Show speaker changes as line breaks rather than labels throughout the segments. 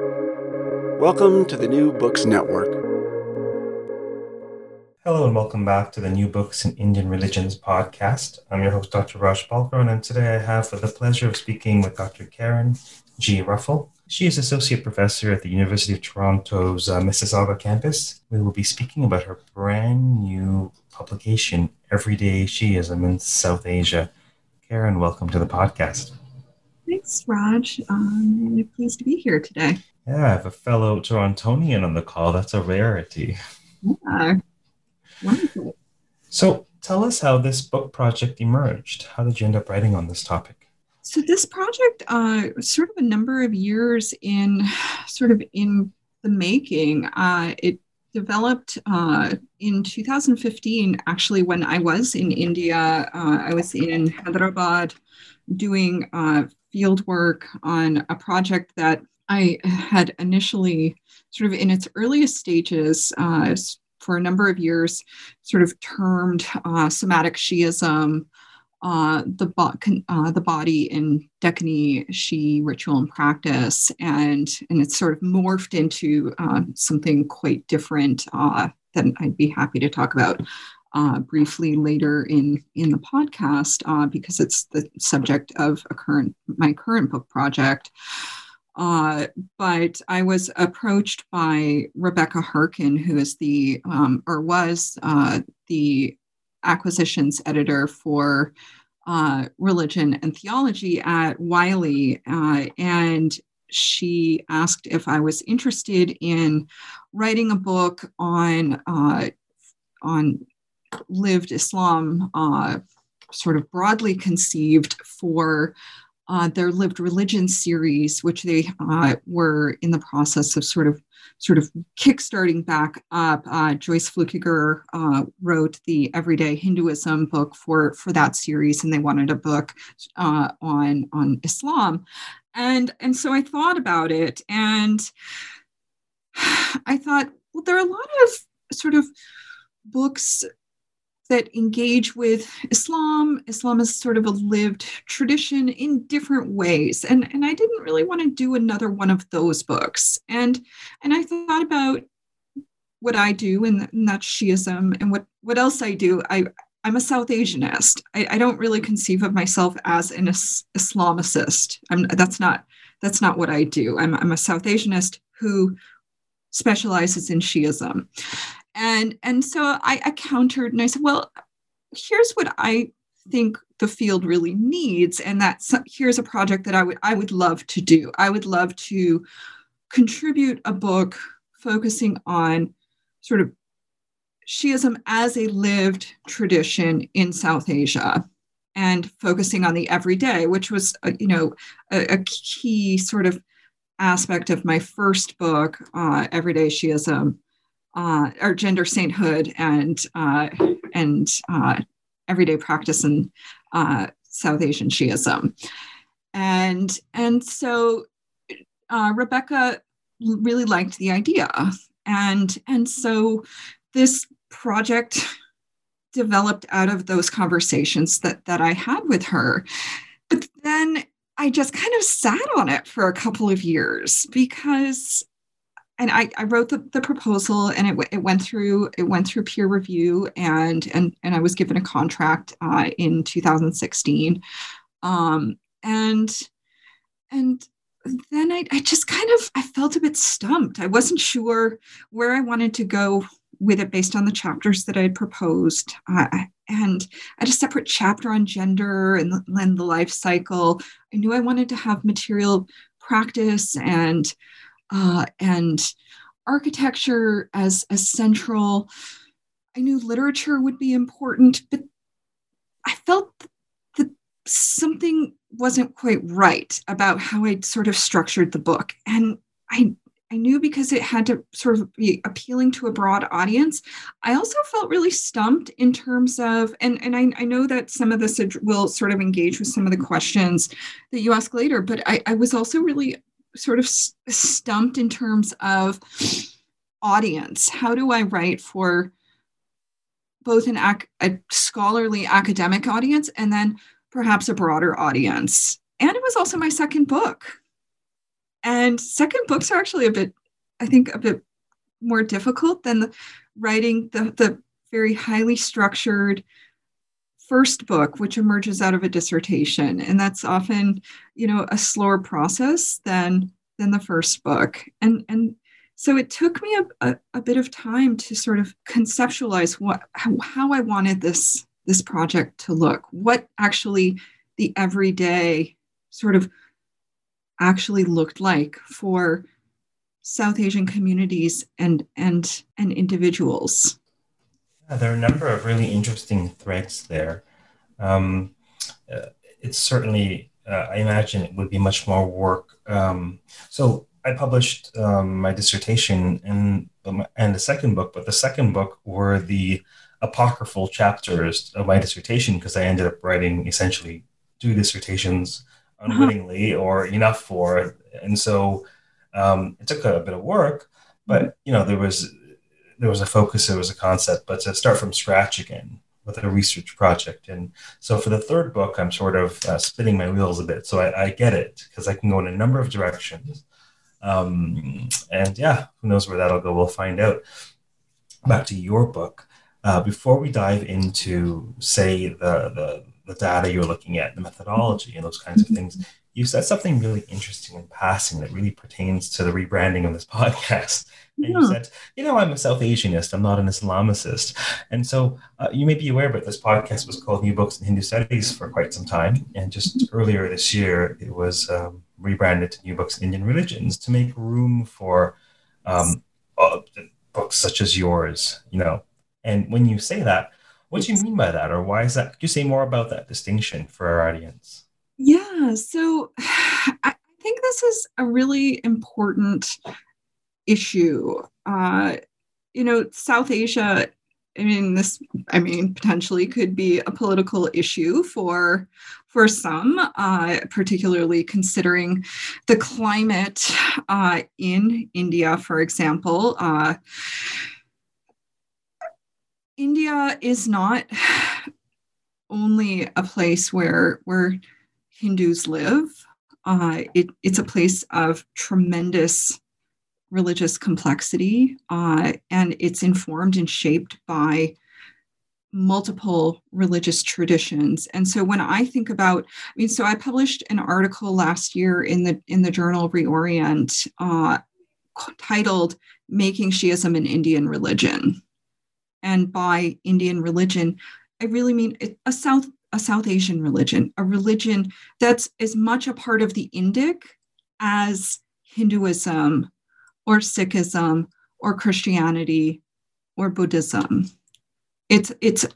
Welcome to the New Books Network.
Hello, and welcome back to the New Books in Indian Religions podcast. I'm your host, Dr. Raj Balkaran, and today I have the pleasure of speaking with Dr. Karen G. Ruffle. She is Associate Professor at the University of Toronto's uh, Mississauga campus. We will be speaking about her brand new publication, Everyday Shiism in South Asia. Karen, welcome to the podcast.
Thanks, Raj. Um, I'm really pleased to be here today.
Yeah, I have a fellow Torontonian on the call. That's a rarity.
Yeah. Wonderful.
So tell us how this book project emerged. How did you end up writing on this topic?
So this project, uh, sort of a number of years in, sort of in the making. Uh, it developed uh, in 2015. Actually, when I was in India, uh, I was in Hyderabad doing uh, field work on a project that I had initially, sort of in its earliest stages, uh, for a number of years, sort of termed uh, somatic Shiism, uh, the, bo- uh, the body in Deccani Shi ritual and practice, and and it's sort of morphed into uh, something quite different uh, that I'd be happy to talk about. Uh, briefly later in in the podcast because it's the subject of a current my current book project. Uh, but I was approached by Rebecca Harkin, who is the um, or was uh, the acquisitions editor for uh, religion and theology at Wiley, uh, and she asked if I was interested in writing a book on uh, on lived Islam, uh, sort of broadly conceived for uh, their lived religion series, which they uh, were in the process of sort of sort of kickstarting back up. Uh, Joyce Flueckiger uh, wrote the Everyday Hinduism book for for that series, and they wanted a book uh, on on Islam, and and so I thought about it, and I thought, well, there are a lot of sort of books that engage with Islam. Islam is sort of a lived tradition in different ways. And, and I didn't really want to do another one of those books. And, and I thought about what I do, and, that's Shiism, and what, what else I do. I, I'm a South Asianist. I, I don't really conceive of myself as an is- Islamicist. I'm, that's not that's not what I do. I'm, I'm a South Asianist who specializes in Shiism and and so I, I countered and I said, well, here's what I think the field really needs, and that's here's a project that I would I would love to do. I would love to contribute a book focusing on sort of Shiism as a lived tradition in South Asia and focusing on the everyday, which was, a, you know, a, a, key sort of aspect of my first book, uh, Everyday Shiism, uh, or gender sainthood and uh, and uh, everyday practice in uh, South Asian Shiism, and and so uh, Rebecca really liked the idea, and and so this project developed out of those conversations that that I had with her, but then I just kind of sat on it for a couple of years because and I, I wrote the, the proposal and it, it went through it went through peer review and and and I was given a contract uh, in 2016 um, and and then I, I just kind of I felt a bit stumped. I wasn't sure where I wanted to go with it based on the chapters that I had proposed. Uh, and I had a separate chapter on gender and, and the life cycle. I knew I wanted to have material practice and uh, and architecture as, as central. I knew literature would be important, but I felt that something wasn't quite right about how I'd sort of structured the book. And I I knew because it had to sort of be appealing to a broad audience. I also felt really stumped in terms of, and, and I, I know that some of this will sort of engage with some of the questions that you ask later, but I, I was also really sort of stumped in terms of audience. How do I write for both an ac- a scholarly academic audience and then perhaps a broader audience? And it was also my second book. and second books are actually a bit, I think, a bit more difficult than the, writing the, the very highly structured first book, which emerges out of a dissertation. And that's often, you know, a slower process than than the first book. And and so it took me a, a, a bit of time to sort of conceptualize what how, how I wanted this this project to look, what actually the everyday sort of actually looked like for South Asian communities and and and individuals.
Yeah, there are a number of really interesting threads there. Um, uh, it's certainly, uh, I imagine, it would be much more work. Um, so I published um, my dissertation and and the second book, but the second book were the apocryphal chapters of my dissertation because I ended up writing essentially two dissertations uh-huh. unwittingly or enough for it. And so um, it took a, bit of work, but you know there was there was a focus, there was a concept, but to start from scratch again with a research project. And so for the third book, I'm sort of uh, spinning my wheels a bit. So I, I get it because I can go in a number of directions. Um, and yeah, who knows where that'll go? We'll find out. Back to your book. Uh, before we dive into, say, the, the, the data you're looking at, the methodology, and those kinds of things, you said something really interesting in passing that really pertains to the rebranding of this podcast. And yeah. you said, you know, I'm a South Asianist, I'm not an Islamicist. And so uh, you may be aware, but this podcast was called New Books in Hindu Studies for quite some time. And just earlier this year, it was um, rebranded to New Books in Indian Religions to make room for um, uh, books such as yours, you know, and when you say that, what do you mean by that, or why is that? Could you say more about that distinction for our audience?
Yeah, so I think this is a really important issue. Uh, you know, South Asia. I mean, this. I mean, potentially could be a political issue for for some, uh, particularly considering the climate uh, in India, for example. Uh, India is not only a place where where Hindus live. Uh, it, it's a place of tremendous religious complexity, uh, and it's informed and shaped by multiple religious traditions. And so when I think about, I mean, so I published an article last year in the in the journal Reorient uh, titled "Making Shiism an Indian Religion." and by Indian religion, I really mean a South a South Asian religion, a religion that's as much a part of the Indic as Hinduism or Sikhism or Christianity or Buddhism. It's it's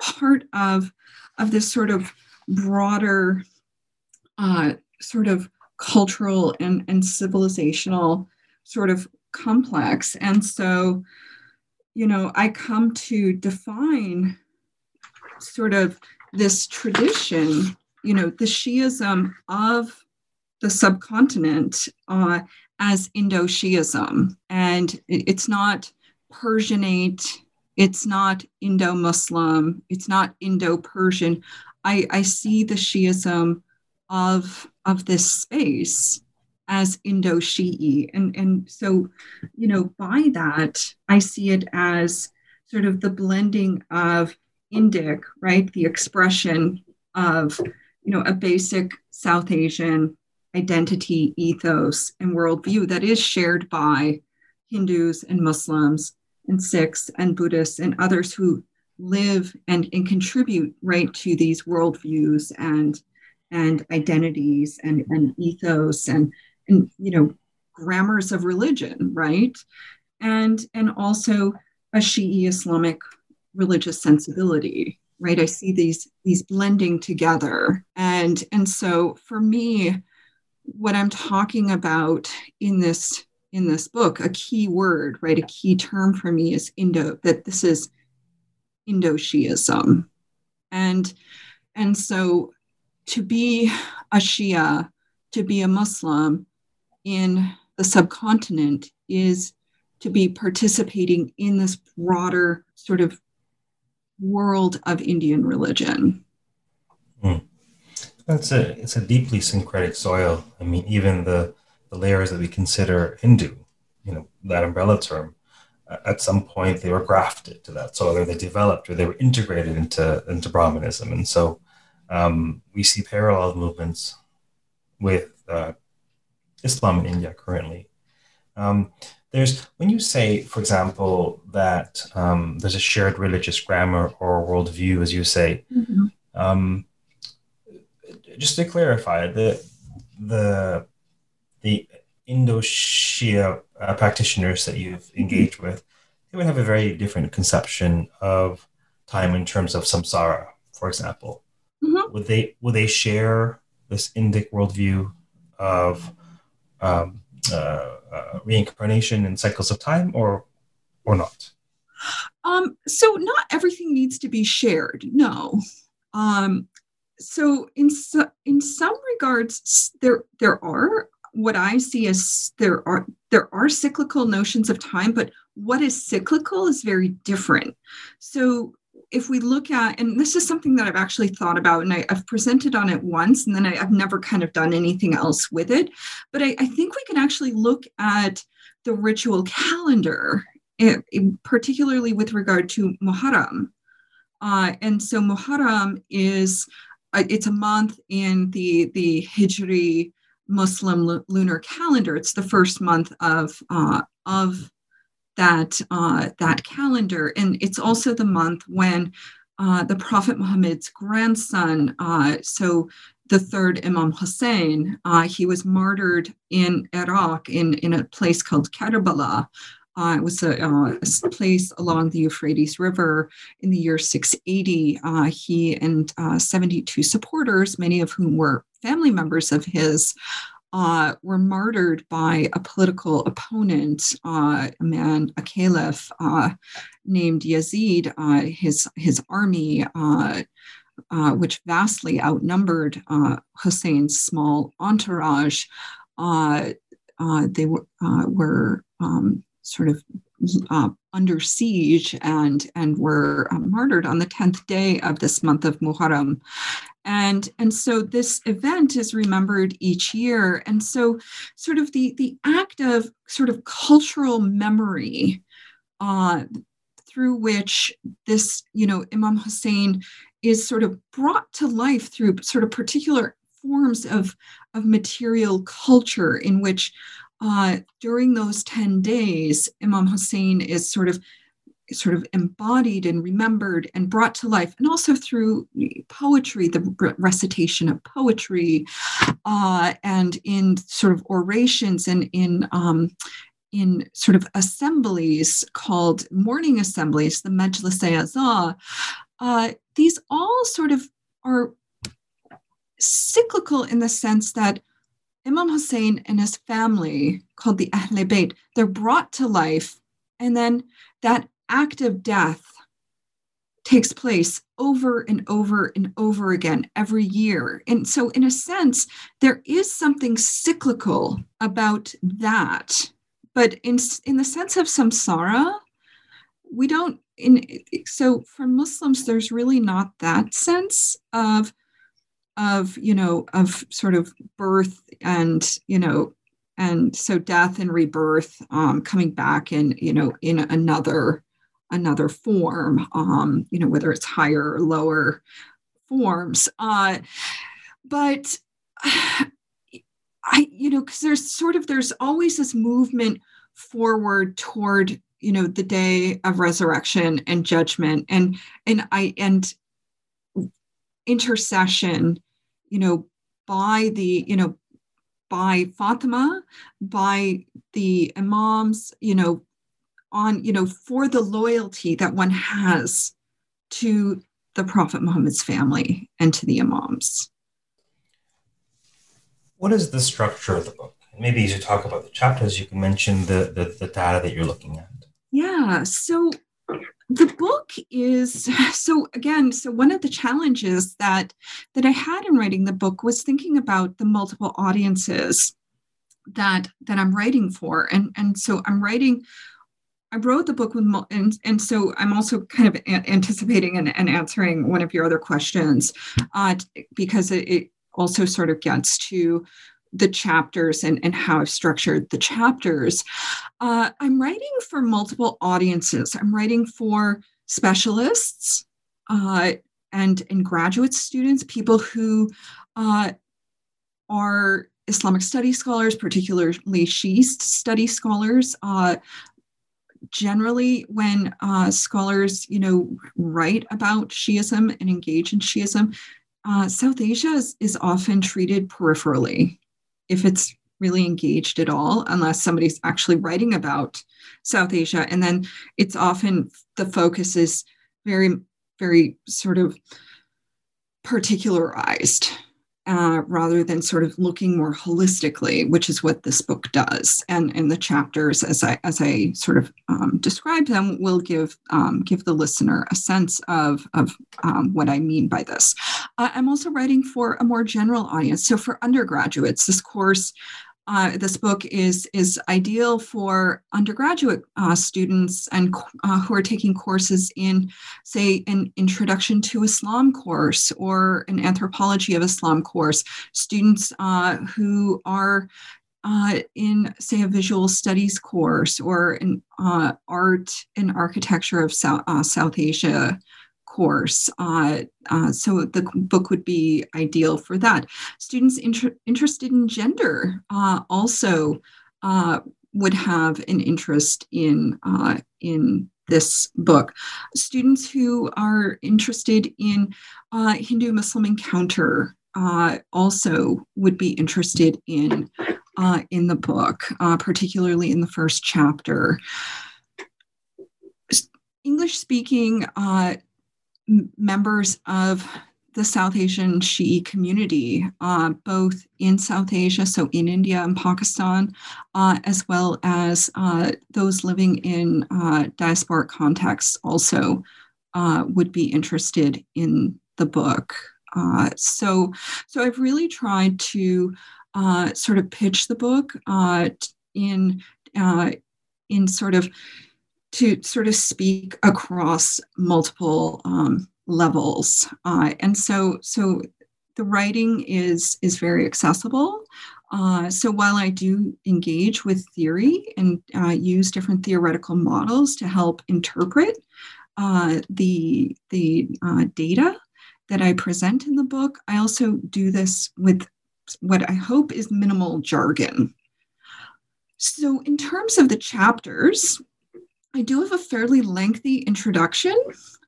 part of of this sort of broader uh, sort of cultural and, and civilizational sort of complex. And so you know, I come to define sort of this tradition, you know, the Shiism of the subcontinent uh, as Indo Shiism. And it's not Persianate, it's not Indo Muslim, it's not Indo Persian. I, I see the Shiism of, of this space as Indo Shi'i. And, and so, you know, by that, I see it as sort of the blending of Indic, right? The expression of, you know, a basic South Asian identity, ethos, and worldview that is shared by Hindus and Muslims and Sikhs and Buddhists and others who live and, and contribute right to these worldviews and and identities and, and ethos and and you know grammars of religion right? And and also a shi'i islamic religious sensibility right? I see these these blending together. And and so for me what i'm talking about in this in this book a key word right a key term for me is indo that this is indo-shiism and and so to be a shia to be a muslim in the subcontinent is to be participating in this broader sort of world of Indian religion.
It's a it's a deeply syncretic soil. I mean, even the the layers that we consider Hindu, you know, that umbrella term, at some point they were grafted to that soil or they developed or they were integrated into, into Brahmanism. And so um, we see parallel movements with uh, Islam in India currently. Um, there's when you say, for example, that um, there's a shared religious grammar or worldview, as you say. Mm-hmm. Um, just to clarify, the the the Indo-Shia uh, practitioners that you've engaged with, they would have a very different conception of time in terms of samsara, for example. Mm-hmm. Would they would they share this Indic worldview of um, uh, uh, reincarnation and cycles of time, or or not?
Um, so not everything needs to be shared. No. Um, so in so, in some regards, there there are what I see as there are there are cyclical notions of time, but what is cyclical is very different. So if we look at, and this is something that I've actually thought about, and I, have presented on it once, and then I, have never kind of done anything else with it. But I, I think we can actually look at the ritual calendar, eh, particularly with regard to Muharram. Uh, and so Muharram is it's a month in the the Hijri Muslim l- lunar calendar. It's the first month of uh, of that uh, that calendar, and it's also the month when uh, the Prophet Muhammad's grandson, uh, so the third Imam Hussein, uh, he was martyred in Iraq in, in a place called Karbala. Uh, it was a, uh, a, place along the Euphrates River in the year 680. Uh, he and uh, 72 supporters, many of whom were family members of his, uh, were martyred by a political opponent, uh, a man, a caliph named Yazid. His his army, which vastly outnumbered Hussein's small entourage, they were were um, sort of uh, under siege and and were uh, martyred on the 10th day of this month of Muharram. And, and so this event is remembered each year. And so sort of the, the act of sort of cultural memory uh, through which this, you know, Imam Hussein is sort of brought to life through sort of particular forms of, of material culture in which uh, during those 10 days, Imam Hussein is sort of sort of embodied and remembered and brought to life, and also through poetry, the recitation of poetry, uh, and in sort of orations and in um, in sort of assemblies called morning assemblies, the Majlis Azah. Uh, these all sort of are cyclical in the sense that Imam Hussein and his family, called the Ahle Bayt, they're brought to life, and then that act of death takes place over and over and over again every year. And so, in a sense, there is something cyclical about that. But in, in the sense of samsara, we don't, in, so for Muslims, there's really not that sense of of you know of sort of birth and you know and so death and rebirth um, coming back in you know in another another form um, you know whether it's higher or lower forms. Uh, but i you know because there's sort of there's always this movement forward toward you know the day of resurrection and judgment. And and i and intercession, you know, by the, you know, by Fatima, by the imams, you know, on, you know, for the loyalty that one has to the Prophet Muhammad's family and to the imams.
What is the structure of the book? Maybe as you talk about the chapters, you can mention the, the, the data that you're looking at.
Yeah. So the book is so again so one of the challenges that that i had in writing the book was thinking about the multiple audiences that that i'm writing for. And and so i'm writing i wrote the book with and, and so i'm also kind of anticipating and, and answering one of your other questions uh, because it, it also sort of gets to the chapters and, and how I've structured the chapters, uh, I'm writing for multiple audiences. I'm writing for specialists uh, and, and graduate students, people who uh, are Islamic studies scholars, particularly Shiite study scholars. Uh, generally, when uh, scholars, you know, write about Shiism and engage in Shiism, uh, South Asia is, is often treated peripherally, if it's really engaged at all, unless somebody's actually writing about South Asia. And then it's often the focus is very, very sort of particularized uh, rather than sort of looking more holistically, which is what this book does. And and the chapters, as I as I sort of um, describe them, will give um, give the listener a sense of of um, what I mean by this. Uh, I'm also writing for a more general audience. So for undergraduates, this course uh, this book is is ideal for undergraduate uh, students and uh, who are taking courses in, say, an introduction to Islam course or an anthropology of Islam course. Students uh, who are uh, in, say, a visual studies course or an uh, art and architecture of South, South Asia course. Uh, uh, so the book would be ideal for that. Students inter- interested in gender uh, also uh, would have an interest in uh, in this book. Students who are interested in uh, Hindu Muslim encounter also would be interested in in the book, particularly in the first chapter. English speaking uh, members of the South Asian Shi'i community, uh, both in South Asia, so in India and Pakistan, uh, as well as uh, those living in uh, diasporic contexts, also uh, would be interested in the book. Uh, so, so I've really tried to sort of pitch the book in in sort of to sort of speak across multiple um, levels. Uh, and so, so the writing is is very accessible. Uh, so while I do engage with theory and uh, use different theoretical models to help interpret uh, the the uh, data that I present in the book, I also do this with what I hope is minimal jargon. So in terms of the chapters, I do have a fairly lengthy introduction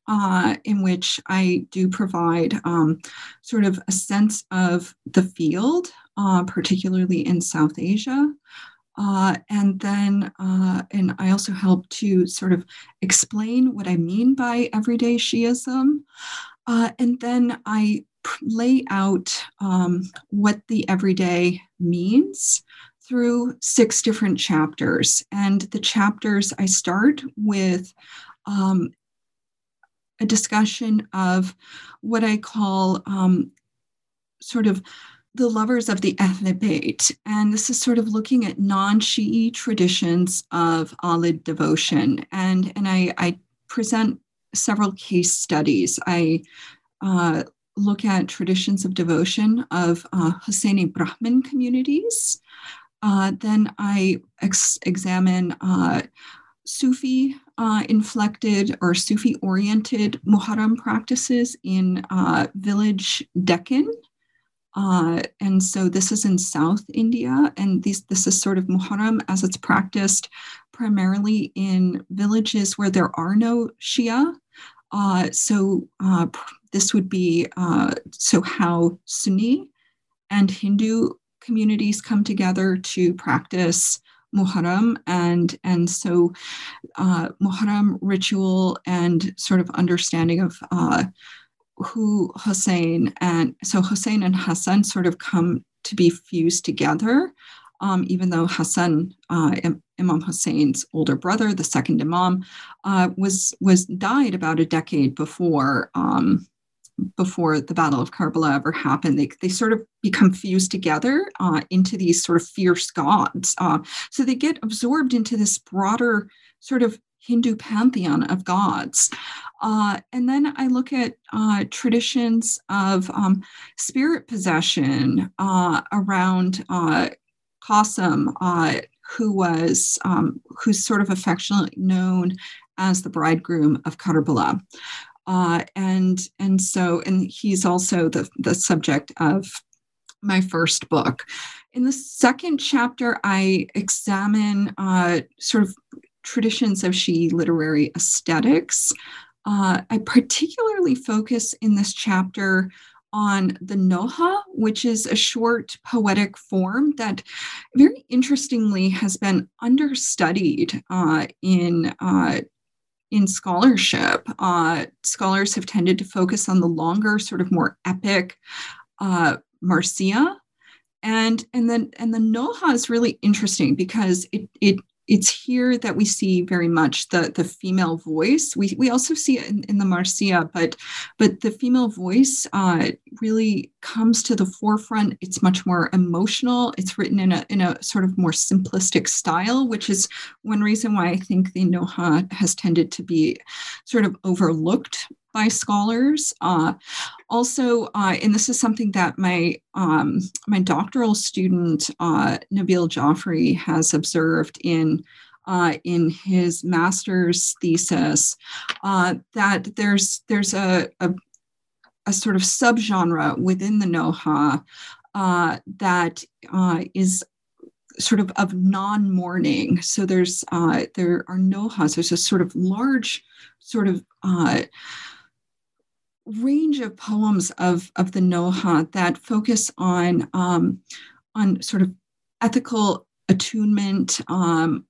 uh, in which I do provide um, sort of a sense of the field, uh, particularly in South Asia. Uh, and then, uh, and I also help to sort of explain what I mean by everyday Shiism. Uh, and then I lay out um, what the everyday means through six different chapters. And the chapters I start with um, a discussion of what I call um, sort of the lovers of the ethnic. And this is sort of looking at non Shi'i traditions of Alid devotion. And, and I, I present several case studies. I uh, look at traditions of devotion of uh, Husseini Brahmin communities. Uh, then I ex- examine uh, Sufi uh, inflected or Sufi oriented Muharram practices in uh, village Deccan. Uh, and so this is in South India, and these, this is sort of Muharram as it's practiced primarily in villages where there are no Shia. So uh, this would be so how Sunni and Hindu communities come together to practice Muharram and and so uh, Muharram ritual and sort of understanding of uh, who Hussein and so Hussein and Hassan sort of come to be fused together, um, even though Hassan, uh, Imam Hussein's older brother, the second Imam, uh, was was died about a decade before um, before the Battle of Karbala ever happened. They, they sort of become fused together uh, into these sort of fierce gods. Uh, so they get absorbed into this broader sort of Hindu pantheon of gods. Uh, and then I look at uh, traditions of um, spirit possession uh, around uh, uh, who was um, who's sort of affectionately known as the bridegroom of Karbala. Uh, and and so and he's also the the subject of my first book. In the second chapter, I examine uh, sort of traditions of Shi'i literary aesthetics. Uh, I particularly focus in this chapter on the Noha, which is a short poetic form that very interestingly has been understudied uh, in uh, in scholarship. Uh, scholars have tended to focus on the longer, sort of more epic uh, marsiya. And, and then and the Noha is really interesting because it, it it's here that we see very much the the female voice. We we also see it in, in the marsiya, but but the female voice uh, really comes to the forefront. It's much more emotional. It's written in a in a sort of more simplistic style, which is one reason why I think the Noha has tended to be sort of overlooked by scholars. Uh, also, uh, and this is something that my um, my doctoral student uh, Nabil Jafri has observed in uh, in his master's thesis, uh, that there's there's a, a, a sort of subgenre within the Noha uh, that is sort of of non-mourning. So there's there are Nohas. There's a sort of large sort of range of poems of, of the Noha that focus on, um, on sort of ethical attunement, um,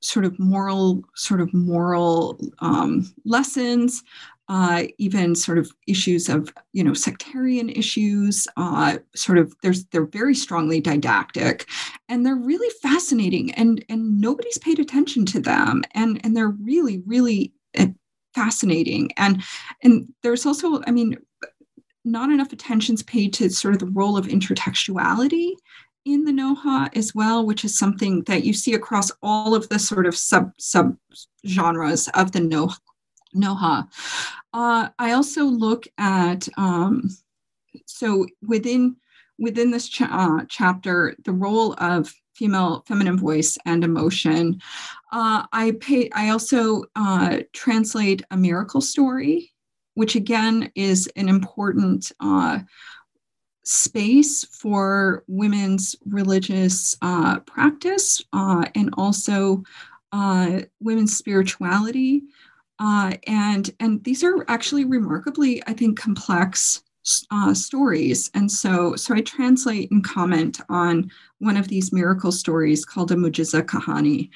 sort of moral, sort of moral um, lessons, uh, even sort of issues of you know sectarian issues. Uh, sort of there's they're very strongly didactic, and they're really fascinating, and and nobody's paid attention to them, and and they're really really fascinating. And and there's also, I mean, not enough attention's paid to sort of the role of intertextuality in the Noha as well, which is something that you see across all of the sort of sub sub genres of the no, Noha. Uh, I also look at um, so within within this cha- uh, chapter the role of female feminine voice and emotion. Uh, I pay. I also uh, translate a miracle story, which again is an important uh, space for women's religious uh, practice uh, and also uh, women's spirituality. and and these are actually remarkably, I think, complex uh, stories. And so, so I translate and comment on one of these miracle stories called a Mujiza Kahani.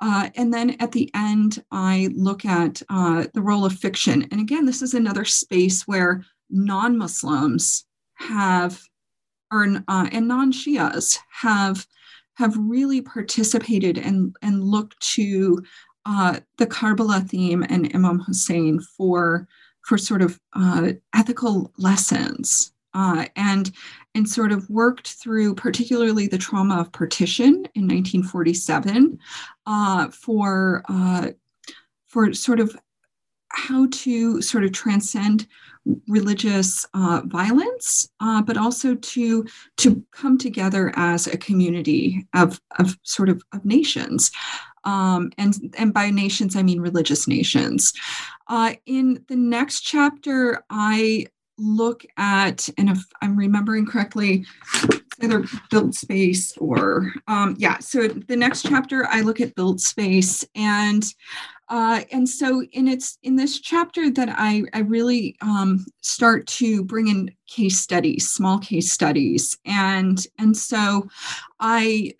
Uh, and then at the end, I look at uh, the role of fiction. And again, this is another space where non Muslims have, or, uh, and non Shias have, have really participated and, and looked to uh, the Karbala theme and Imam Hussein for for sort of uh, ethical lessons uh, and and sort of worked through particularly the trauma of partition in 1947 uh, for uh, for sort of how to sort of transcend religious uh, violence, uh, but also to to come together as a community of of sort of of nations. Um, and and by nations I mean religious nations. Uh, in the next chapter, I look at, and if I'm remembering correctly, either built space or um, yeah. So the next chapter, I look at built space, and uh, and so in its in this chapter that I I really um, start to bring in case studies, small case studies, and and so I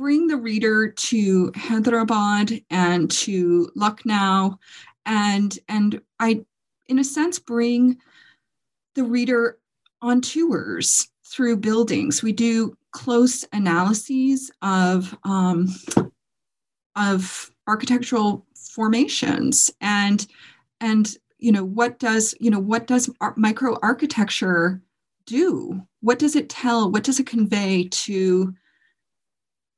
bring the reader to Hyderabad and to Lucknow, and and I, in a sense, bring the reader on tours through buildings. We do close analyses of um, of architectural formations and and you know what does you know what does micro architecture do what does it tell what does it convey to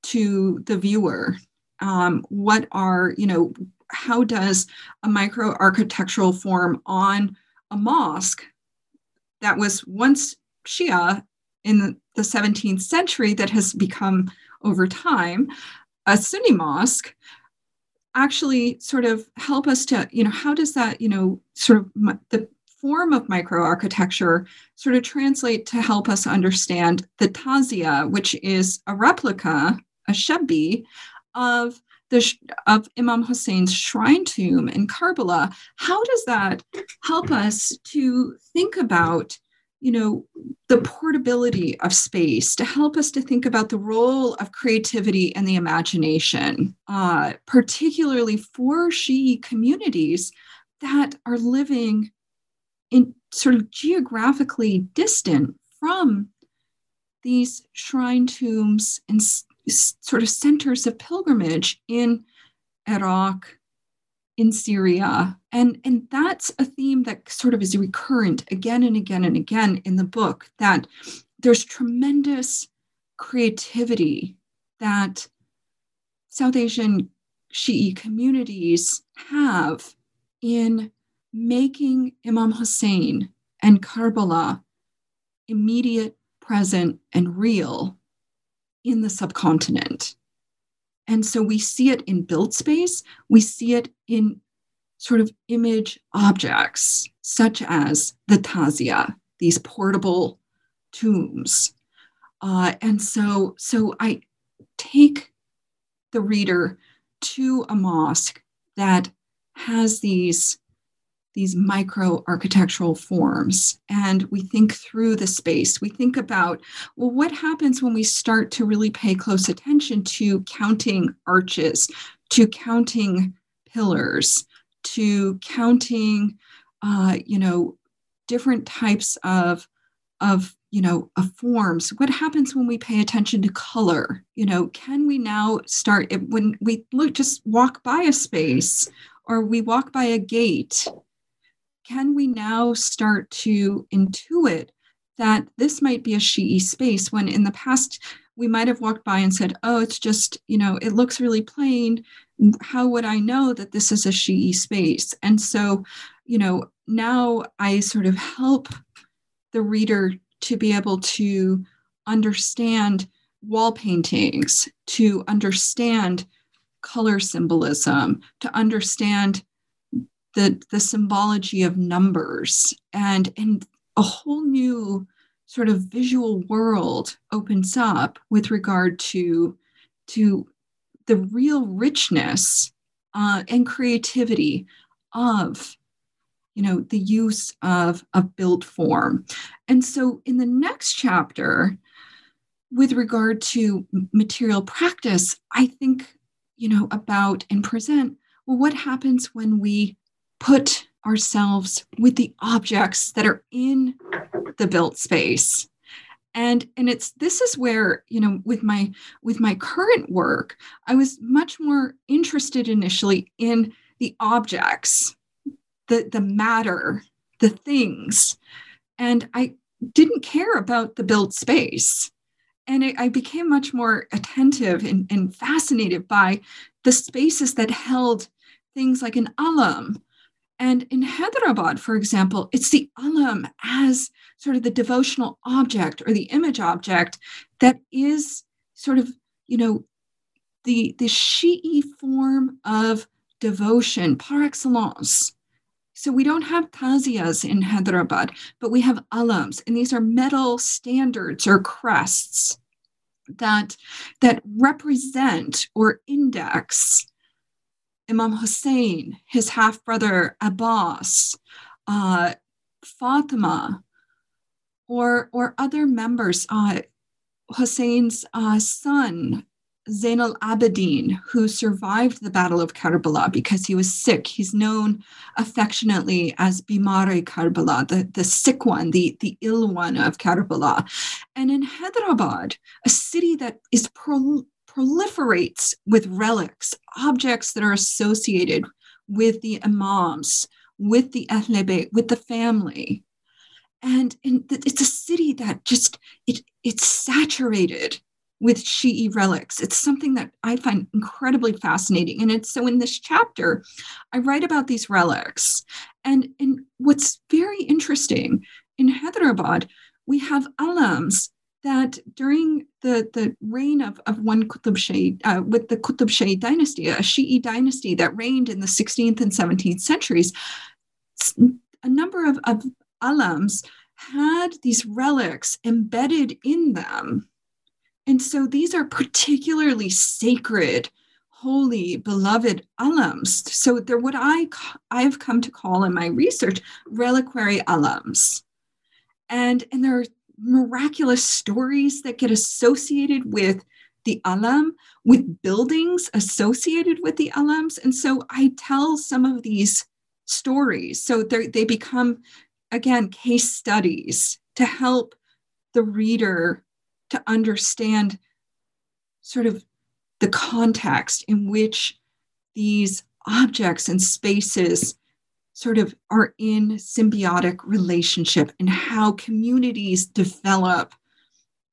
to the viewer. Um, what are you know how does a micro architectural form on a mosque that was once Shia in the 17th century that has become over time a Sunni mosque actually sort of help us to, you know, how does that, you know, sort of the form of microarchitecture sort of translate to help us understand the tazia, which is a replica, a shabih of the of Imam Hussein's shrine tomb in Karbala. How does that help us to think about you know the portability of space to help us to think about the role of creativity and the imagination uh, particularly for Shi'i communities that are living in sort of geographically distant from these shrine tombs and sort of centers of pilgrimage in Iraq, in Syria. And, and that's a theme that sort of is recurrent again and again and again in the book that there's tremendous creativity that South Asian Shi'i communities have in making Imam Hussein and Karbala immediate, present, and real in the subcontinent. And so we see it in built space, we see it in sort of image objects, such as the Tazia, these portable tombs. Uh, and so, so I take the reader to a mosque that has these these micro architectural forms. And we think through the space. We think about, well, what happens when we start to really pay close attention to counting arches, to counting pillars, to counting, uh, you know, different types of, of you know of forms? What happens when we pay attention to color? You know can we now start when we look just walk by a space or we walk by a gate can we now start to intuit that this might be a Shi'i space when in the past we might have walked by and said, oh, it's just, you know, it looks really plain. How would I know that this is a Shi'i space? And so, you know, now I sort of help the reader to be able to understand wall paintings, to understand color symbolism, to understand the the symbology of numbers and and a whole new sort of visual world opens up with regard to to the real richness uh, and creativity of you know the use of a built form. And so in the next chapter with regard to material practice i think you know about and present well what happens when we put ourselves with the objects that are in the built space. And and it's this is where you know with my with my current work i was much more interested initially in the objects the the matter the things. And i didn't care about the built space. And it, i became much more attentive and, and fascinated by the spaces that held things like an alam and in Hyderabad, for example, it's the alam as sort of the devotional object or the image object that is sort of, you know, the, the Shi'i form of devotion par excellence. So we don't have taziyas in Hyderabad, but we have alams, and these are metal standards or crests that, that represent or index Imam Hussein, his half brother Abbas, uh, Fatima, or, or other members, uh, Hussein's uh, son, Zain al Abidin, who survived the Battle of Karbala because he was sick. He's known affectionately as Bimare Karbala, the, the sick one, the, the ill one of Karbala. And in Hyderabad, a city that is pro- proliferates with relics, objects that are associated with the imams, with the Ahle with the family. And, and it's a city that just, it, it's saturated with Shi'i relics. It's something that I find incredibly fascinating. And it's so in this chapter, I write about these relics. And, and what's very interesting in Hyderabad, we have alams that during the, the reign of, of one Qutb Shahi, uh, with the Qutb Shahi dynasty, a Shi'i dynasty that reigned in the 16th and 17th centuries, a number of, of alams had these relics embedded in them. And so these are particularly sacred, holy, beloved alams. So they're what I, I've come to call in my research reliquary alams. And, and there are miraculous stories that get associated with the alam, with buildings associated with the alams. And so I tell some of these stories. So they become, again, case studies to help the reader to understand sort of the context in which these objects and spaces sort of are in symbiotic relationship and how communities develop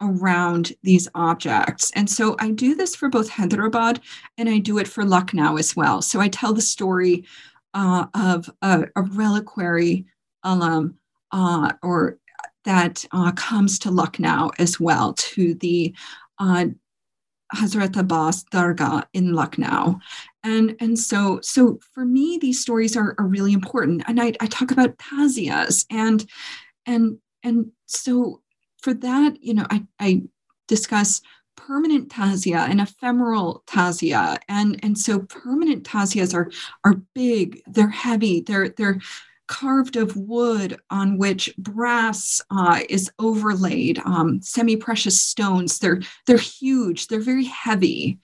around these objects. And so I do this for both Hyderabad and I do it for Lucknow as well. So I tell the story uh, of a, a, reliquary alam uh, or that uh, comes to Lucknow as well to the uh, Hazrat Abbas Dargah in Lucknow. And, and so, so for me, these stories are, are really important. And I, I talk about tazias and, and, and so for that, you know, I, I discuss permanent tazia and ephemeral tazia. And, and so permanent tazias are, are big, they're heavy, they're, they're, carved of wood on which brass uh, is overlaid, um, semi-precious stones. They're they're huge. They're very heavy.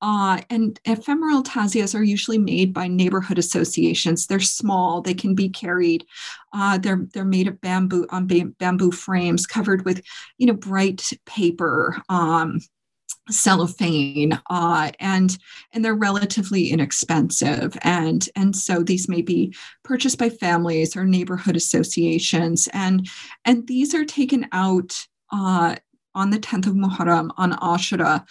Uh, and ephemeral tazias are usually made by neighborhood associations. They're small. They can be carried. Uh, they're they're made of bamboo on bamboo frames covered with, you know, bright paper. Um, cellophane uh, and and they're relatively inexpensive. And and so these may be purchased by families or neighborhood associations. And and these are taken out uh, on the 10th of Muharram on Ashura.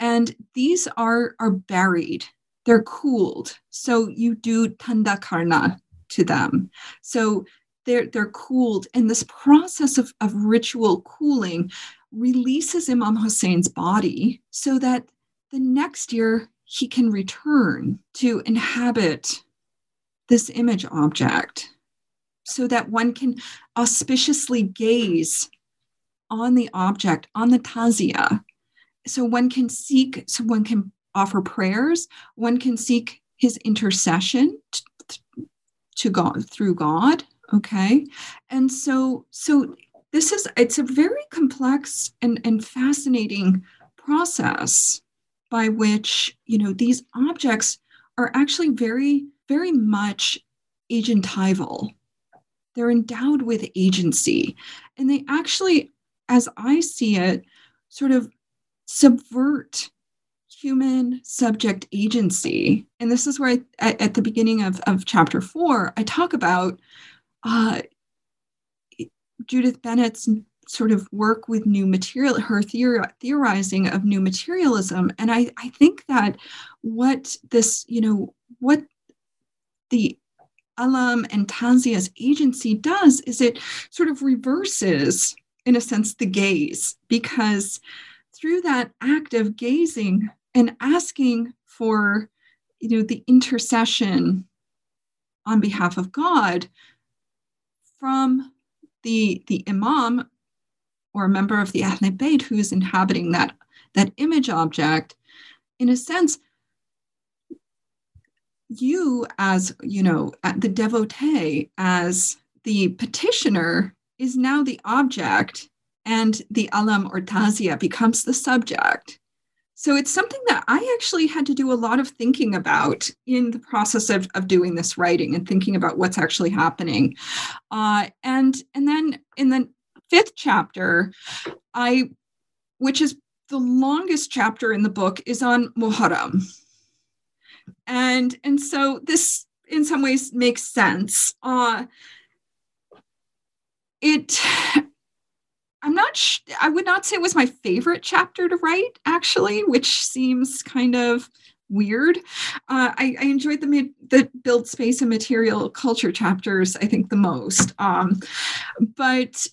And these are are buried. They're cooled. So you do tanda karna to them. So they're they're cooled. And this process of, of ritual cooling releases Imam Hussein's body so that the next year he can return to inhabit this image object so that one can auspiciously gaze on the object, on the tazia. So one can seek, so one can offer prayers, one can seek his intercession to, God through God. Okay. And so, so this is it's a very complex and, and fascinating process by which you know these objects are actually very very much agentival. They're endowed with agency and they actually as i see it sort of subvert human subject agency. And this is where I, at the beginning of, of chapter four i talk about uh, Judith Bennett's sort of work with new material, her theor- theorizing of new materialism. And I, I think that what this, you know, what the Alam and Tazia's agency does is it sort of reverses, in a sense, the gaze, because through that act of gazing and asking for, you know, the intercession on behalf of God from the, the imam or a member of the Ahl Bayt who is inhabiting that, that image object, in a sense, you as you know the devotee as the petitioner is now the object and the alam or tazia becomes the subject so it's something that I actually had to do a lot of thinking about in the process of, of doing this writing and thinking about what's actually happening. Uh, and and then in the fifth chapter, I, which is the longest chapter in the book, is on Muharram. And and so this in some ways makes sense. Uh, it I'm not. Sh- I would not say it was my favorite chapter to write, actually, which seems kind of weird. Uh, I, I, enjoyed the the build space and material culture chapters. I think the most. Um, but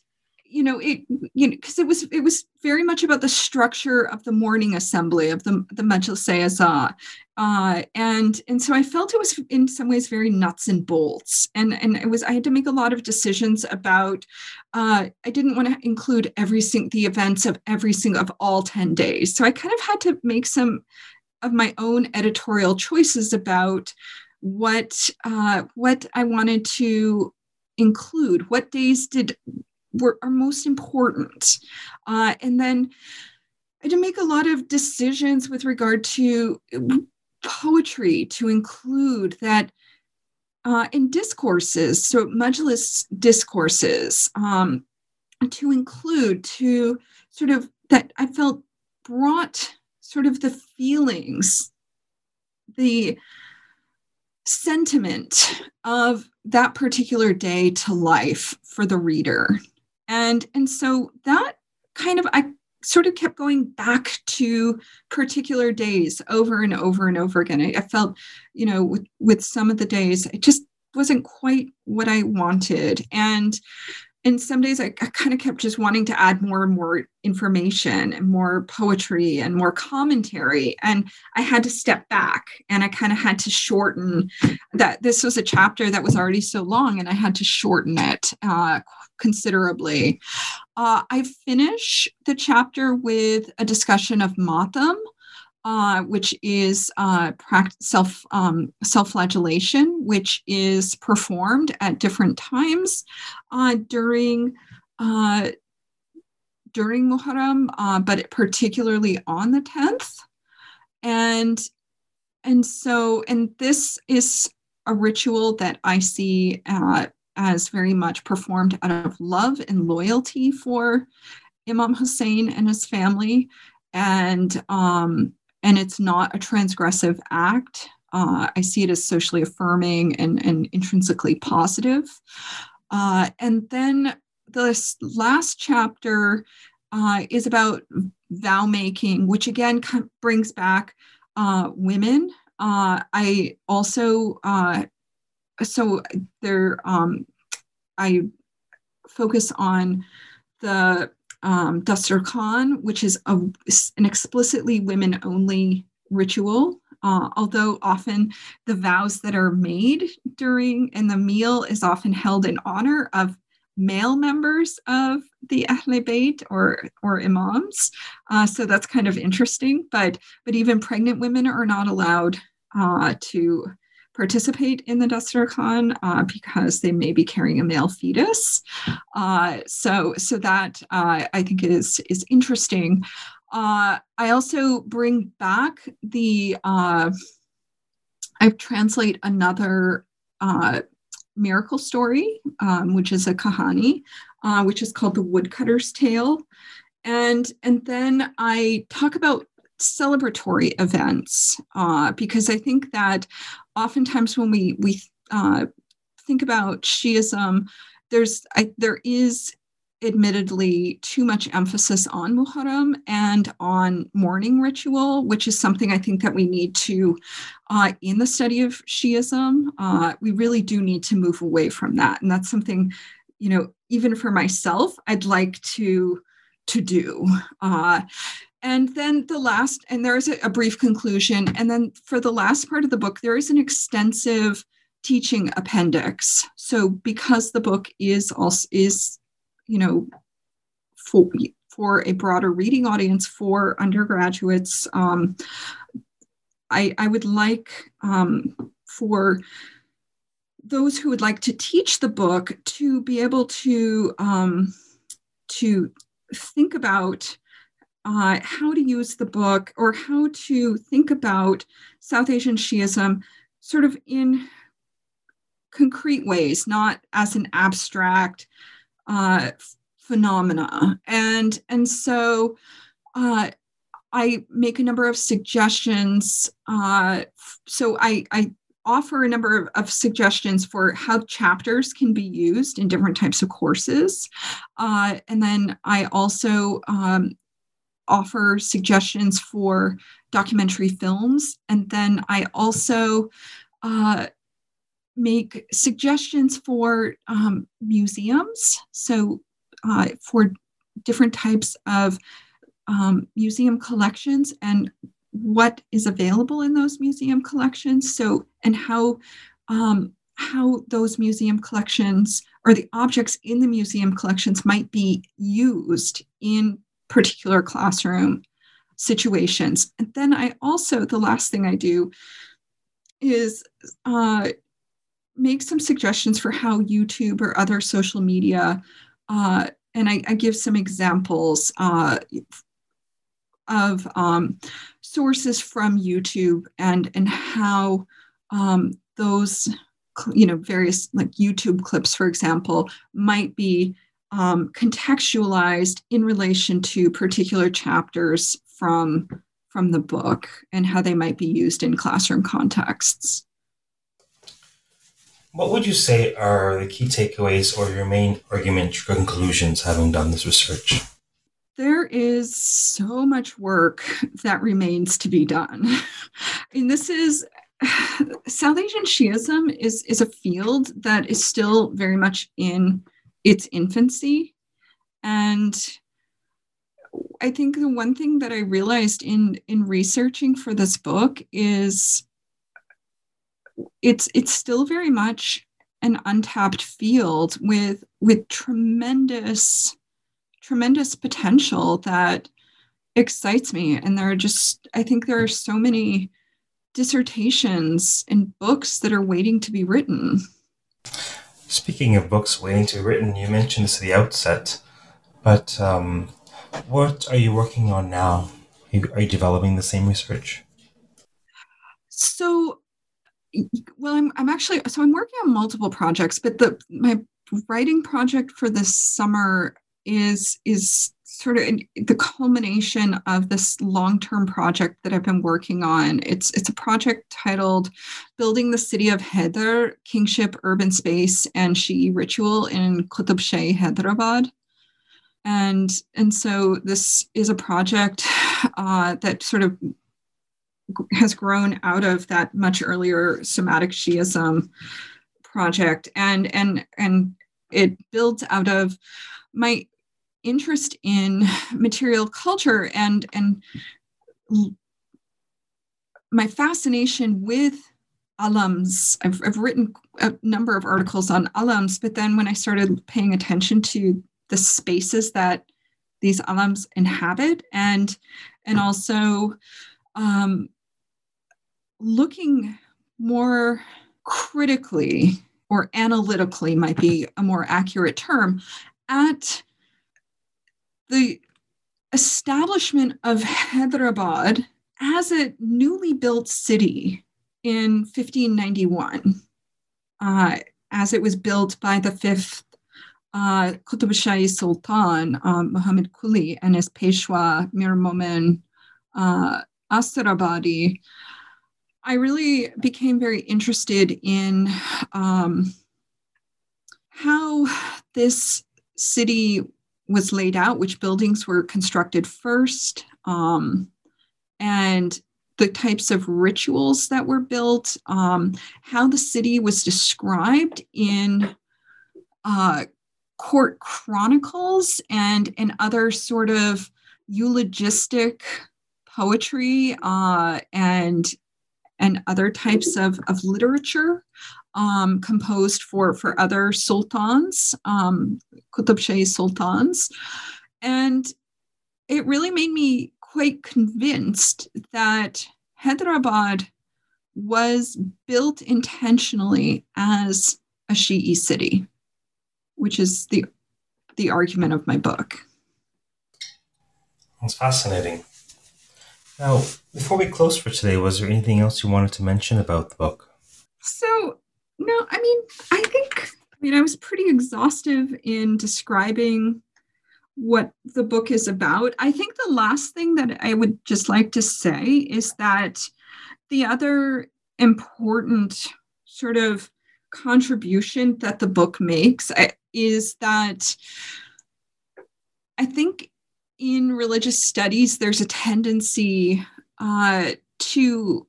you know it you know because it was it was very much about the structure of the mourning assembly of the the Majlis Azah. Uh, and and so I felt it was in some ways very nuts and bolts, and and it was I had to make a lot of decisions about. Uh, I didn't want to include every single the events of every single of all ten days, so I kind of had to make some of my own editorial choices about what uh, what I wanted to include. What days did were are most important, uh, and then I had to make a lot of decisions with regard to poetry to include that uh, in discourses, so majlis discourses, um, to include to sort of that I felt brought sort of the feelings, the sentiment of that particular day to life for the reader and and so that kind of i sort of kept going back to particular days over and over and over again. I, I felt you know with with some of the days it just wasn't quite what i wanted. And and some days I, I, kind of kept just wanting to add more and more information and more poetry and more commentary and i had to step back and i kind of had to shorten that this was a chapter that was already so long and i had to shorten it uh, considerably. Uh, i finish the chapter with a discussion of matam uh, which is uh, self um, self-flagellation, which is performed at different times uh, during uh, during Muharram, uh, but particularly on the tenth, and and so and this is a ritual that I see as very much performed out of love and loyalty for Imam Hussein and his family, and um, and it's not a transgressive act. Uh, I see it as socially affirming and, and intrinsically positive. Uh, and then this last chapter uh, is about vow making, which again brings back uh, women. Uh, I also, uh, so there, um, I focus on the um, Khan, which is a, an explicitly women only ritual. Uh, although often the vows that are made during and the meal is often held in honor of male members of the Ahle Bayt or or imams. Uh, so that's kind of interesting. But but even pregnant women are not allowed uh, to participate in the Dastarkhwan uh, because they may be carrying a male fetus. Uh, so, so that uh, I think is is interesting. Uh, I also bring back the. Uh, I translate another uh, miracle story, um, which is a kahani, which is called the Woodcutter's Tale, and and then I talk about celebratory events uh, because I think that oftentimes when we we uh, think about Shiism, there's I, there is admittedly too much emphasis on Muharram and on mourning ritual, which is something I think that we need to, uh, in the study of Shiism, uh, we really do need to move away from that. And that's something, you know, even for myself, I'd like to to do. Uh, and then the last, and there is a, a, brief conclusion. And then for the last part of the book, there is an extensive teaching appendix. So because the book is also is, you know, for for a broader reading audience for undergraduates, um, I, I would like um, for those who would like to teach the book to be able to um, to think about uh, how to use the book or how to think about South Asian Shiism sort of in concrete ways, not as an abstract uh, phenomena. And, and so uh, I make a number of suggestions. Uh, so I, I offer a number of, of, suggestions for how chapters can be used in different types of courses. Uh, and then I also um, offer suggestions for documentary films. And then I also uh, make suggestions for um, museums. So, uh, for different types of um, museum collections and what is available in those museum collections. So, and how um, how those museum collections or the objects in the museum collections might be used in particular classroom situations. And then I also, the last thing I do is uh, make some suggestions for how YouTube or other social media, uh, and I, I, give some examples uh, of um, sources from YouTube and and how um, those you know various like YouTube clips, for example, might be um, contextualized in relation to particular chapters from from the book and how they might be used in classroom contexts.
What would you say are the key takeaways or your main argument conclusions having done this research?
There is so much work that remains to be done. and this is South Asian Shiism is, is a field that is still very much in its infancy. And I think the one thing that I realized in in researching for this book is it's it's still very much an untapped field with with tremendous tremendous potential that excites me and there are just i think there are so many dissertations and books that are waiting to be written
speaking of books waiting to be written you mentioned this at the outset but um, what are you working on now? Are you, are you developing the same research?
So well i'm i'm actually so i'm working on multiple projects but the my writing project for this summer is is sort of the culmination of this long-term project that I've been working on. It's it's a project titled "Building the City of Hyder: Kingship, Urban Space, and Shi'i Ritual in Qutb Hyderabad." And and so this is a project uh, that sort of has grown out of that much earlier somatic Shiism project, and and and it builds out of my interest in material culture and and my fascination with alams. I've, I've written a number of articles on alams but then when i started paying attention to the spaces that these alams inhabit and and also um, looking more critically or analytically might be a more accurate term at the establishment of Hyderabad as a newly built city in 1591, uh, as it was built by the fifth uh, Qutb Shahi Sultan, um, Muhammad Quli, and his Peshwa Mir Momin uh, Astarabadi, I really became very interested in um, how this city was laid out, which buildings were constructed first, um, and the types of rituals that were built, um, how the city was described in uh, court chronicles and, and other sort of eulogistic poetry uh, and and other types of, of literature um, composed for, for other sultans, um, Qutb Shahi sultans. And it really made me quite convinced that Hyderabad was built intentionally as a Shi'i city, which is the, the argument of my book.
That's fascinating. Now, before we close for today, was there anything else you wanted to mention about the book?
So, no, I mean, I think, I mean, I was pretty exhaustive in describing what the book is about. I think the last thing that I would just like to say is that the other important sort of contribution that the book makes is that I think in religious studies, there's a tendency uh, to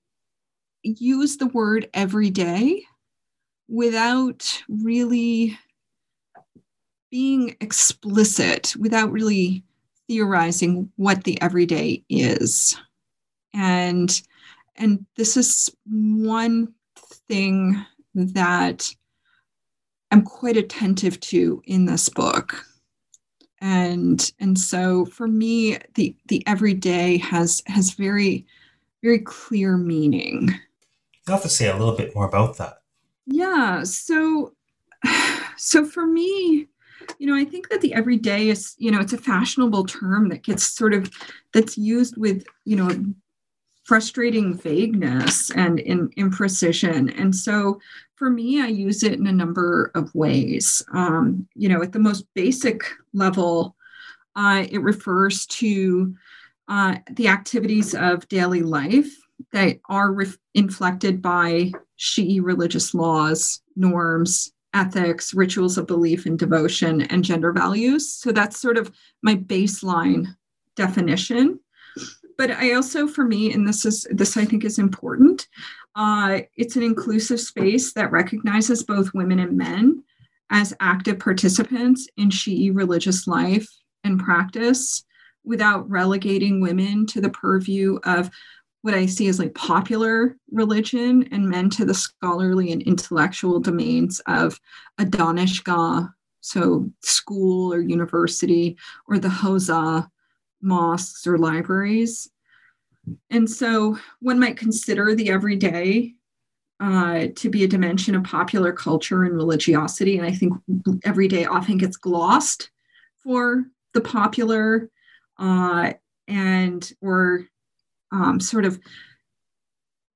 use the word every day without really being explicit, without really theorizing what the everyday is. And and this is one thing that I'm quite attentive to in this book. And and so for me, the the everyday has has very, very clear meaning.
Have to say a little bit more about that.
Yeah. So so for me, you know, I think that the everyday is, you know, it's a fashionable term that gets sort of that's used with, you know, frustrating vagueness and in imprecision. And so for me, I use it in a number of ways. Um, you know, at the most basic level, uh, it refers to uh, the activities of daily life that are re- inflected by Shi'i religious laws, norms, ethics, rituals of belief and devotion, and gender values. So that's sort of my baseline definition but I also, for me, and this is this I think is important. Uh, it's an inclusive space that recognizes both women and men as active participants in Shi'i religious life and practice, without relegating women to the purview of what I see as like popular religion and men to the scholarly and intellectual domains of a so school or university, or the Hawza, mosques or libraries. And so one might consider the everyday uh, to be a dimension of popular culture and religiosity. And I think everyday often gets glossed for the popular uh, and or um, sort of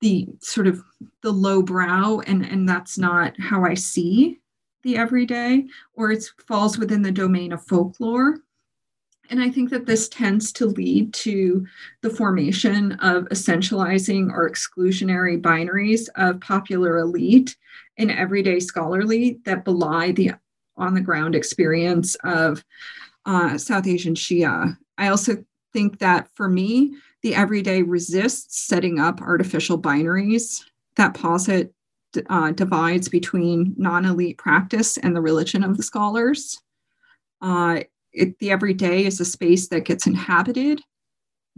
the sort of the low brow and and that's not how i see the everyday or it falls within the domain of folklore and I think that this tends to lead to the formation of essentializing or exclusionary binaries of popular elite and everyday scholarly that belie the on the ground experience of uh, South Asian Shia. I also think that for me, the everyday resists setting up artificial binaries that posit uh, divides between non elite practice and the religion of the scholars. Uh, it, the everyday is a space that gets inhabited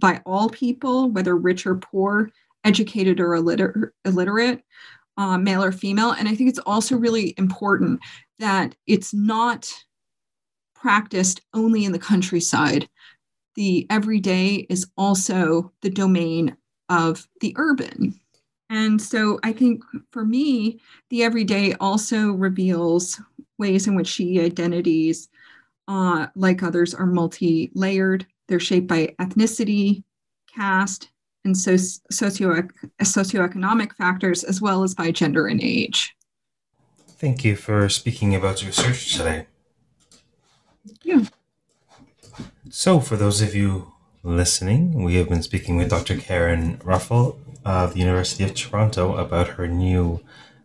by all people, whether rich or poor, educated or illiter- illiterate, uh, male or female. And I think it's also really important that it's not practiced only in the countryside. The everyday is also the domain of the urban. And so I think for me, the everyday also reveals ways in which Shi'i identities uh, like others, are multi layered. They're shaped by ethnicity, caste, and socio- socioeconomic factors, as well as by gender and age.
Thank you for speaking about your research today.
Yeah.
So, for those of you listening, we have been speaking with Dr. Karen Ruffle of the University of Toronto about her new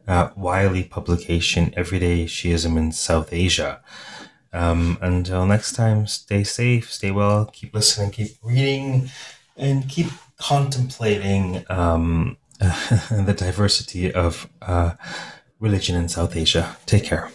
uh, Wiley publication, Everyday Shiism in South Asia. Um, until next time, stay safe, stay well, keep listening, keep reading, and keep contemplating um, the diversity of uh, religion in South Asia. Take care.